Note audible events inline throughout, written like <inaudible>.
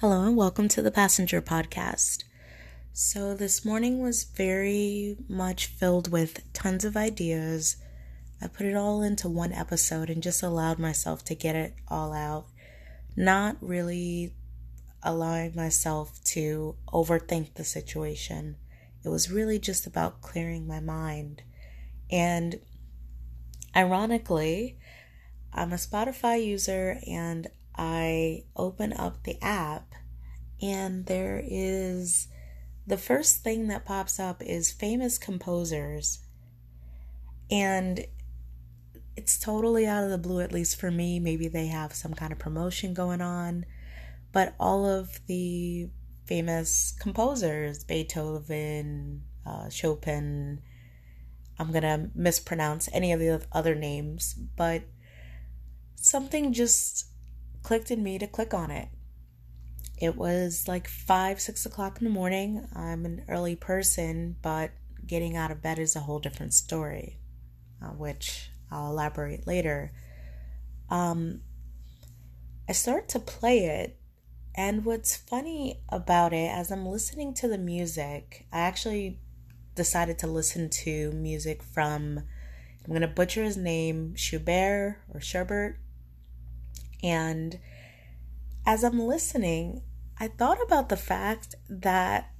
Hello and welcome to the Passenger Podcast. So, this morning was very much filled with tons of ideas. I put it all into one episode and just allowed myself to get it all out, not really allowing myself to overthink the situation. It was really just about clearing my mind. And ironically, I'm a Spotify user and I open up the app and there is the first thing that pops up is famous composers. And it's totally out of the blue, at least for me. Maybe they have some kind of promotion going on. But all of the famous composers, Beethoven, uh, Chopin, I'm going to mispronounce any of the other names, but something just clicked in me to click on it. It was like five, six o'clock in the morning. I'm an early person, but getting out of bed is a whole different story, uh, which I'll elaborate later. Um, I start to play it, and what's funny about it, as I'm listening to the music, I actually decided to listen to music from, I'm going to butcher his name, Schubert or Schubert. And as I'm listening, I thought about the fact that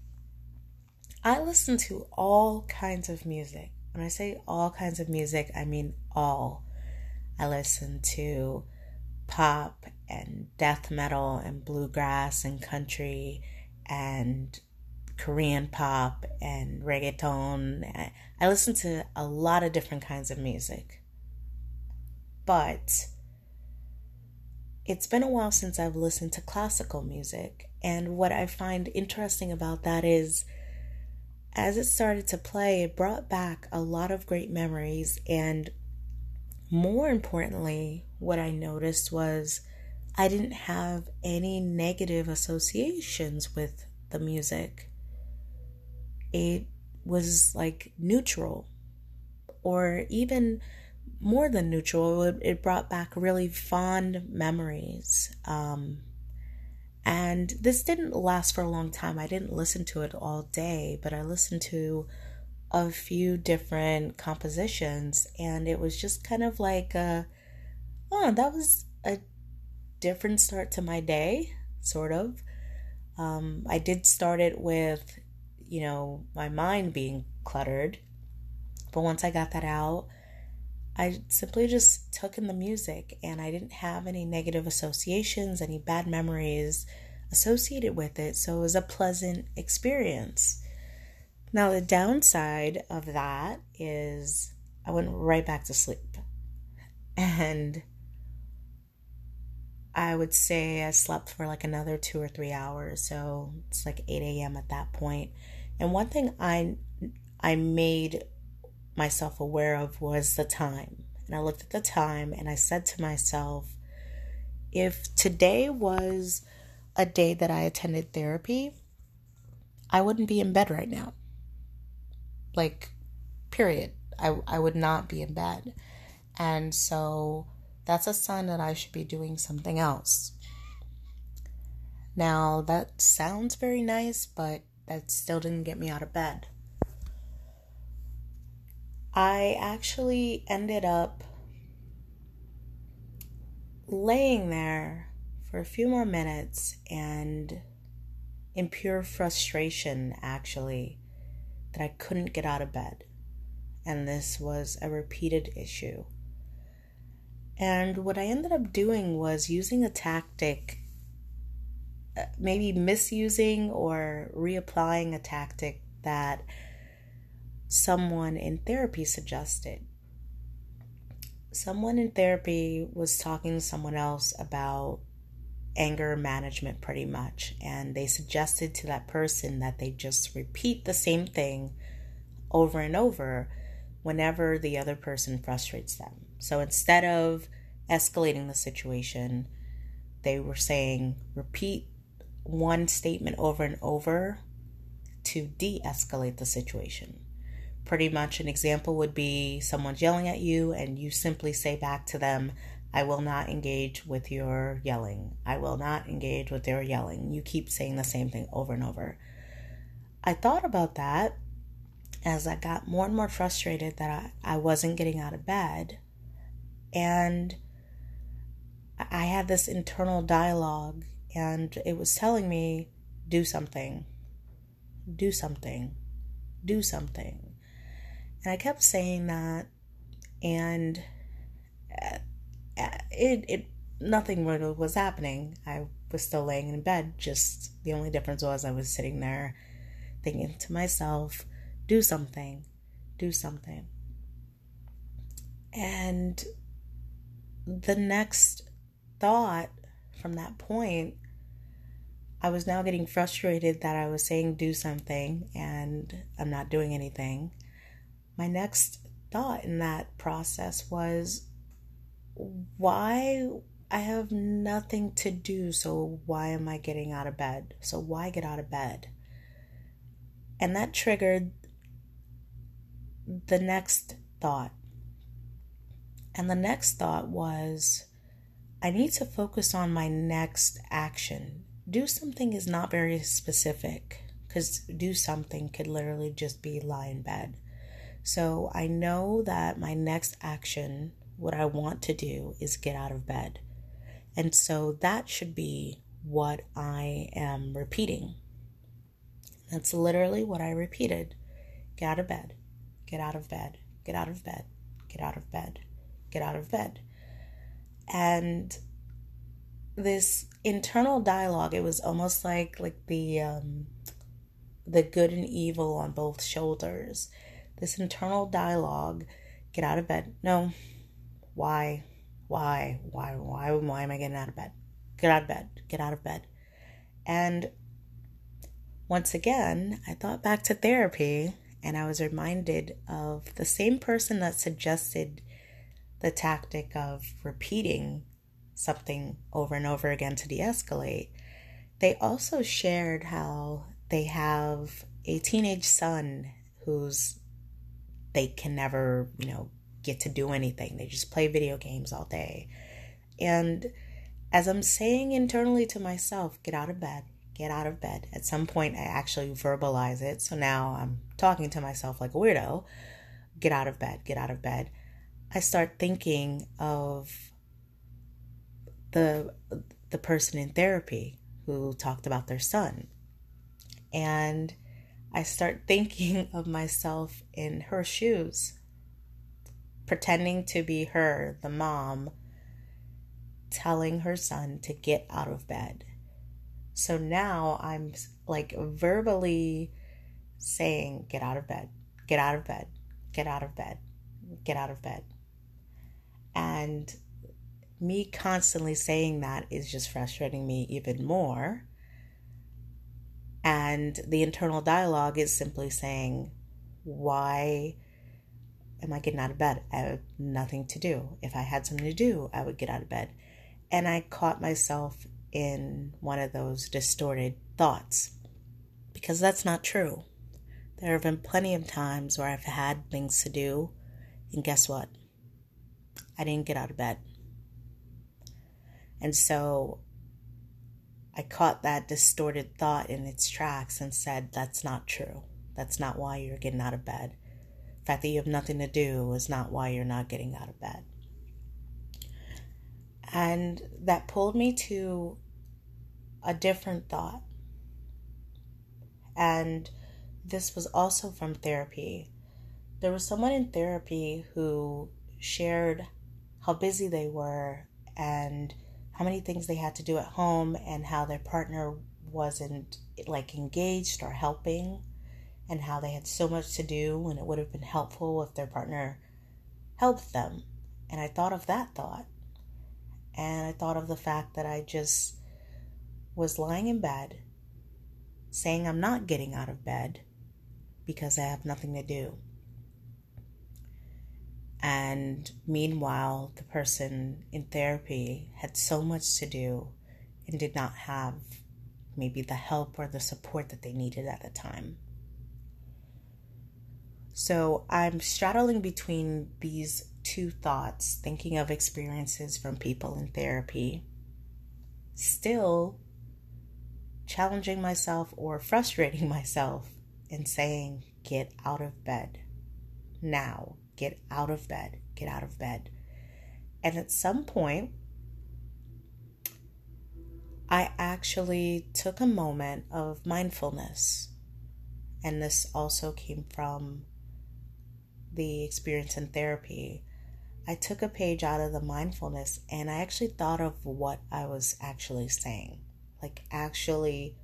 I listen to all kinds of music. When I say all kinds of music, I mean all. I listen to pop and death metal and bluegrass and country and Korean pop and reggaeton. I listen to a lot of different kinds of music. But it's been a while since I've listened to classical music. And what I find interesting about that is, as it started to play, it brought back a lot of great memories. And more importantly, what I noticed was I didn't have any negative associations with the music. It was like neutral or even more than neutral. It, brought back really fond memories. Um, and this didn't last for a long time. I didn't listen to it all day, but I listened to a few different compositions, and it was just kind of like, a, oh, that was a different start to my day, sort of. Um, I did start it with, you know, my mind being cluttered, but once I got that out, I simply just took in the music and I didn't have any negative associations, any bad memories associated with it. So it was a pleasant experience. Now, the downside of that is I went right back to sleep. And I would say I slept for like another two or three hours. So it's like 8 a.m. at that point. And one thing I I made myself aware of was the time. And I looked at the time and I said to myself, if today was a day that I attended therapy, I wouldn't be in bed right now. Like, period. I, I would not be in bed. And so that's a sign that I should be doing something else. Now, that sounds very nice, but that still didn't get me out of bed. I actually ended up laying there for a few more minutes and in pure frustration, actually, that I couldn't get out of bed. And this was a repeated issue. And what I ended up doing was using a tactic, uh, maybe misusing or reapplying a tactic that someone in therapy suggested. Someone in therapy was talking to someone else about anger management pretty much, and they suggested to that person that they just repeat the same thing over and over whenever the other person frustrates them. So instead of escalating the situation, they were saying repeat one statement over and over to de escalate the situation. Pretty much an example would be someone's yelling at you, and you simply say back to them, I will not engage with your yelling. I will not engage with their yelling. You keep saying the same thing over and over. I thought about that as I got more and more frustrated that I, I wasn't getting out of bed. And I had this internal dialogue, and it was telling me, do something, do something, do something. And I kept saying that, and uh, it, it nothing was happening. I was still laying in bed, just the only difference was I was sitting there thinking to myself, do something, do something. And the next thought from that point, I was now getting frustrated that I was saying do something and I'm not doing anything. My next thought in that process was why I have nothing to do, so why am I getting out of bed? So why get out of bed? And that triggered the next thought. And the next thought was I need to focus on my next action. Do something is not very specific because do something could literally just be lie in bed. So I know that my next action, what I want to do, is get out of bed. And so that should be what I am repeating. That's literally what I repeated get out of bed, get out of bed, get out of bed, get out of bed, get out of bed. And this internal dialogue, it was almost like like the um the good and evil on both shoulders. This internal dialogue, get out of bed. No. Why? Why? Why? Why? Why am I getting out of bed? Get out of bed. Get out of bed. And once again, I thought back to therapy and I was reminded of the same person that suggested the tactic of repeating something over and over again to de escalate. They also shared how they have a teenage son who's they can never, you know, get to do anything. They just play video games all day. And as I'm saying internally to myself, get out of bed, get out of bed. At some point, I actually verbalize it. So now I'm talking to myself like a weirdo. Get out of bed, get out of bed. I start thinking of the the person in therapy who talked about their son. And I start thinking <laughs> of myself in her shoes, pretending to be her, the mom, telling her son to get out of bed. So now I'm like verbally saying, Get out of bed, get out of bed, get out of bed, get out of bed. And me constantly saying that is just frustrating me even more. And the internal dialogue is simply saying, Why am I getting out of bed? I have nothing to do. If I had something to do, I would get out of bed. And I caught myself in one of those distorted thoughts because that's not true. There have been plenty of times where I've had things to do, and guess what? I didn't get out of bed. And so I caught that distorted thought in its tracks and said, That's not true. That's not why you're getting out of bed. The fact that you have nothing to do is not why you're not getting out of bed. And that pulled me to a different thought. And this was also from therapy. There was someone in therapy who shared how busy they were and how many things they had to do at home and how their partner wasn't like engaged or helping and how they had so much to do and it would have been helpful if their partner helped them. And I thought of that thought. And I thought of the fact that I just was lying in bed saying I'm not getting out of bed because I have nothing to do. And meanwhile, the person in therapy had so much to do and did not have maybe the help or the support that they needed at the time. So I'm straddling between these two thoughts, thinking of experiences from people in therapy, still challenging myself or frustrating <laughs> myself and saying, Get out of bed now. Get out of bed. Get out of bed. And at some point, I actually took a moment of mindfulness. And this also came from the experience in therapy. I took a page out of the mindfulness and I actually thought of what I was actually saying. Like, actually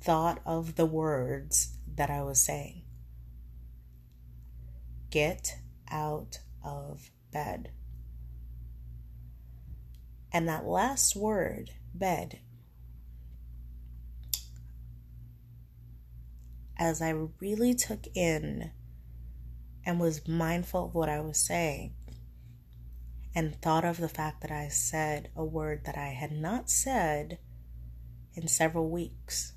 thought of the words that I was saying. Get out of bed. And that last word, bed, as I really took in and was mindful of what I was saying and thought of the fact that I said a word that I had not said in several weeks.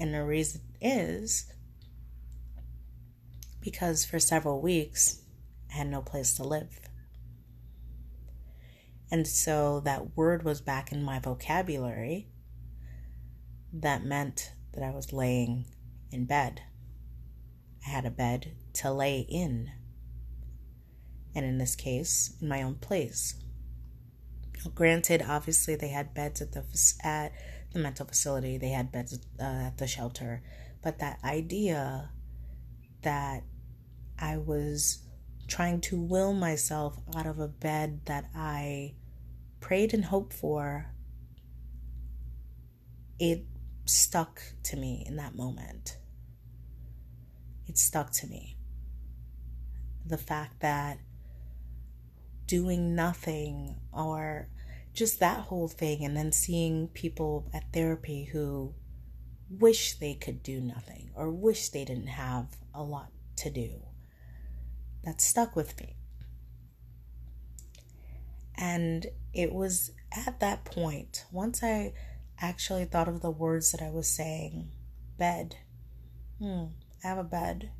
And the reason is because for several weeks I had no place to live. And so that word was back in my vocabulary. That meant that I was laying in bed. I had a bed to lay in. And in this case, in my own place. Granted, obviously, they had beds at the at the mental facility. They had beds uh, at the shelter, but that idea that I was trying to will myself out of a bed that I prayed and hoped for, it stuck to me in that moment. It stuck to me. The fact that doing nothing or just that whole thing, and then seeing people at therapy who wish they could do nothing or wish they didn't have a lot to do. That stuck with me. And it was at that point, once I actually thought of the words that I was saying bed. Hmm, I have a bed.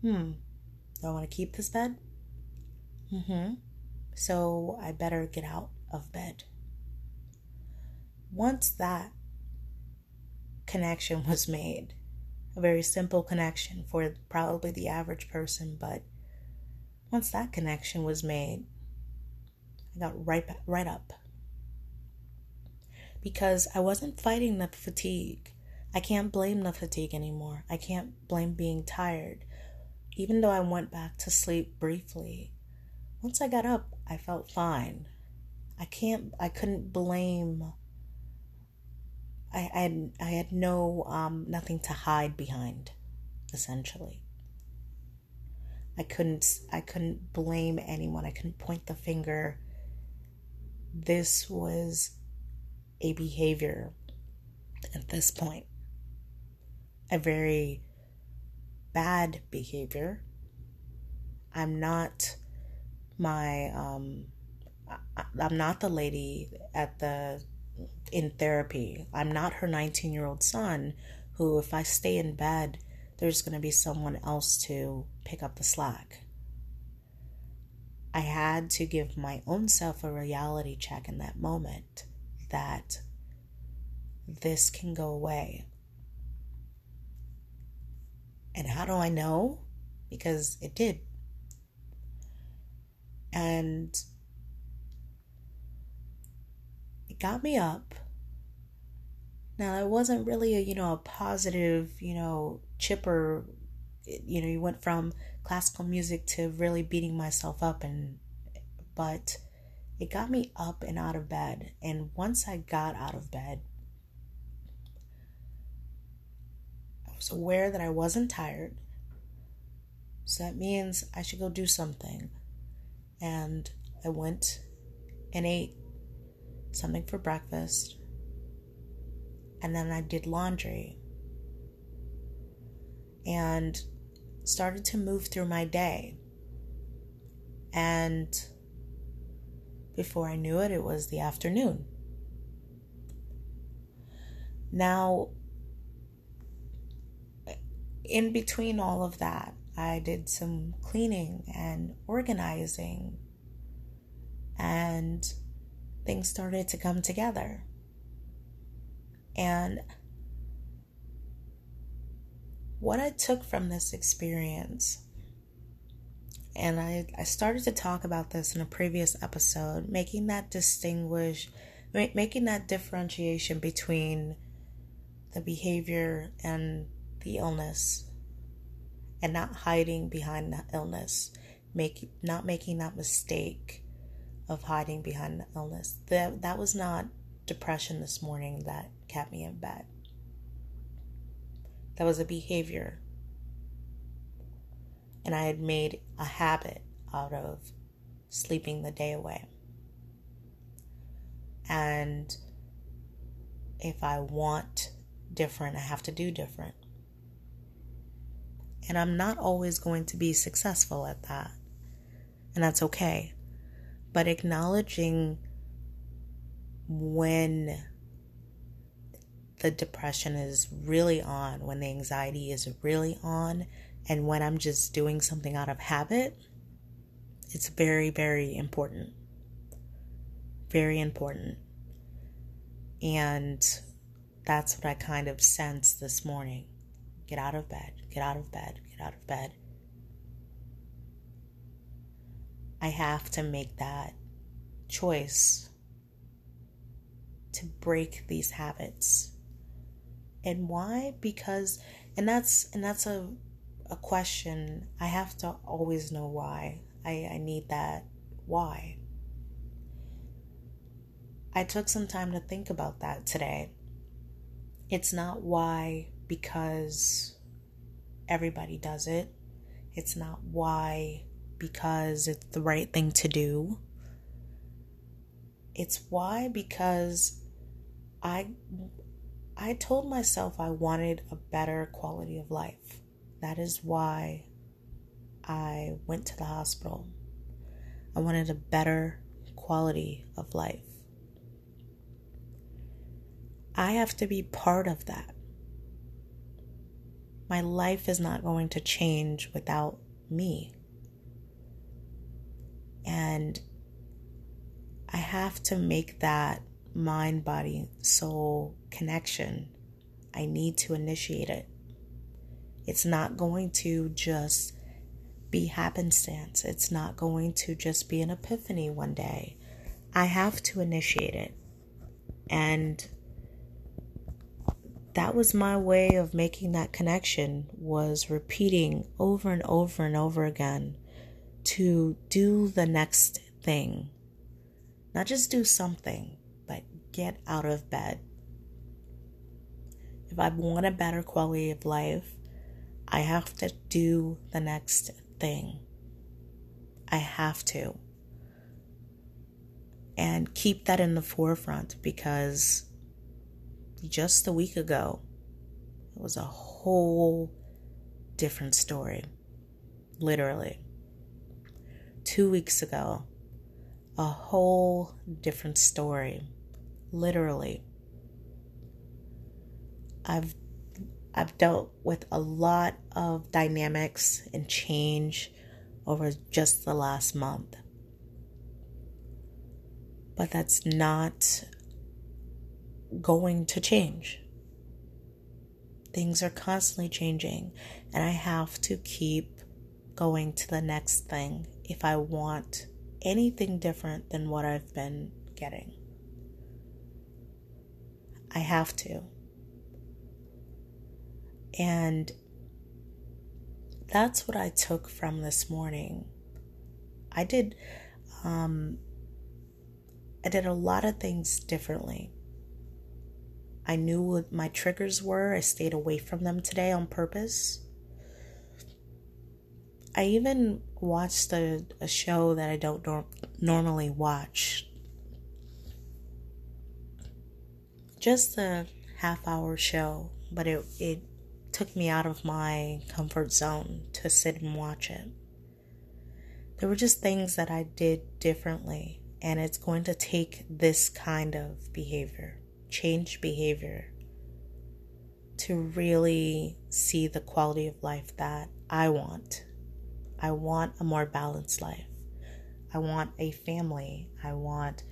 Hmm, do I want to keep this bed? Mm hmm. So I better get out of bed. Once that connection was made, a very simple connection for probably the average person, but once that connection was made, I got right right up because I wasn't fighting the fatigue. I can't blame the fatigue anymore. I can't blame being tired. Even though I went back to sleep briefly, once I got up, I felt fine. I can't I couldn't blame I, I had I had no um, nothing to hide behind, essentially. I couldn't I couldn't blame anyone. I couldn't point the finger. This was a behavior at this point. A very bad behavior. I'm not my um I'm not the lady at the in therapy. I'm not her 19 year old son who, if I stay in bed, there's going to be someone else to pick up the slack. I had to give my own self a reality check in that moment that this can go away. And how do I know? Because it did. And got me up. Now, it wasn't really a, you know, a positive, you know, chipper, you know, you went from classical music to really beating myself up and, but it got me up and out of bed. And once I got out of bed, I was aware that I wasn't tired. So that means I should go do something. And I went and ate something for breakfast, and then I did laundry and started to move through my day. And before I knew it, it was the afternoon. Now, in between all of that, I did some cleaning and organizing, and things started to come together. And what I took from this experience, and I, I started to talk about this in a previous episode, making that distinguish, making that differentiation between the behavior and the illness, and not hiding behind the illness, make not making that mistake of hiding behind the illness. That that was not depression this morning that kept me in bed. That was a behavior. And I had made a habit out of sleeping the day away. And if I want different, I have to do different. And I'm not always going to be successful at that. And that's okay. But acknowledging when the depression is really on, when the anxiety is really on, and when I'm just doing something out of habit, it's very, very important. Very important. And that's what I kind of sensed this morning. Get out of bed, get out of bed, get out of bed. I have to make that choice to break these habits. And why? Because and that's and that's a a question. I have to always know why. I i need that why. I took some time to think about that today. It's not why because everybody does it. It's not why because it's the right thing to do it's why because i I told myself I wanted a better quality of life. That is why I went to the hospital. I wanted a better quality of life. I have to be part of that. My life is not going to change without me. And I have to make that mind, body, soul connection, I need to initiate it. It's not going to just be happenstance. It's not going to just be an epiphany one day. I have to initiate it. And that was my way of making that connection was repeating over and over and over again to do the next thing. Not just do something, but get out of bed. If I want a better quality of life, I have to do the next thing. I have to. And keep that in the forefront because just a week ago, it was a whole different story. Literally. Two weeks ago, a whole different story literally. I've I've dealt with a lot of dynamics and change over just the last month. But that's not going to change. Things are constantly changing, and I have to keep going to the next thing if I want anything different than what I've been getting. I have to. And that's what I took from this morning. I did um I did a lot of things differently. I knew what my triggers were. I stayed away from them today on purpose. I even watched a, a show that I don't nor- normally watch just a half hour show, but it, it took me out of my comfort zone to sit and watch it. There were just things that I did differently, and it's going to take this kind of behavior, change behavior, to really see the quality of life that I want I want a more balanced life. I want a family. I want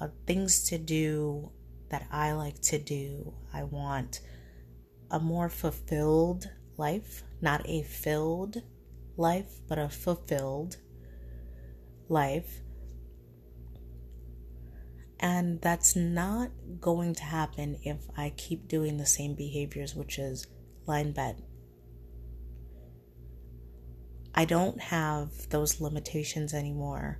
uh, things to do that I like to do. I want a more fulfilled life, not a filled life, but a fulfilled life. And that's not going to happen if I keep doing the same behaviors, which is lie in bed. I don't have those limitations anymore.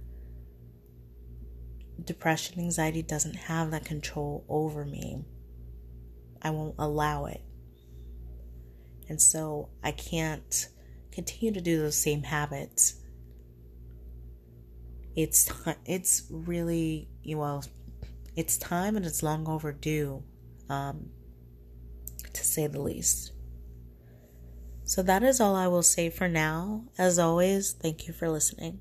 Depression, anxiety doesn't have that control over me. I won't allow it. And so I can't continue to do those same habits. It's t- it's really you know it's time and it's long overdue, um, to say the least. So that is all I will say for now. As always, thank you for listening.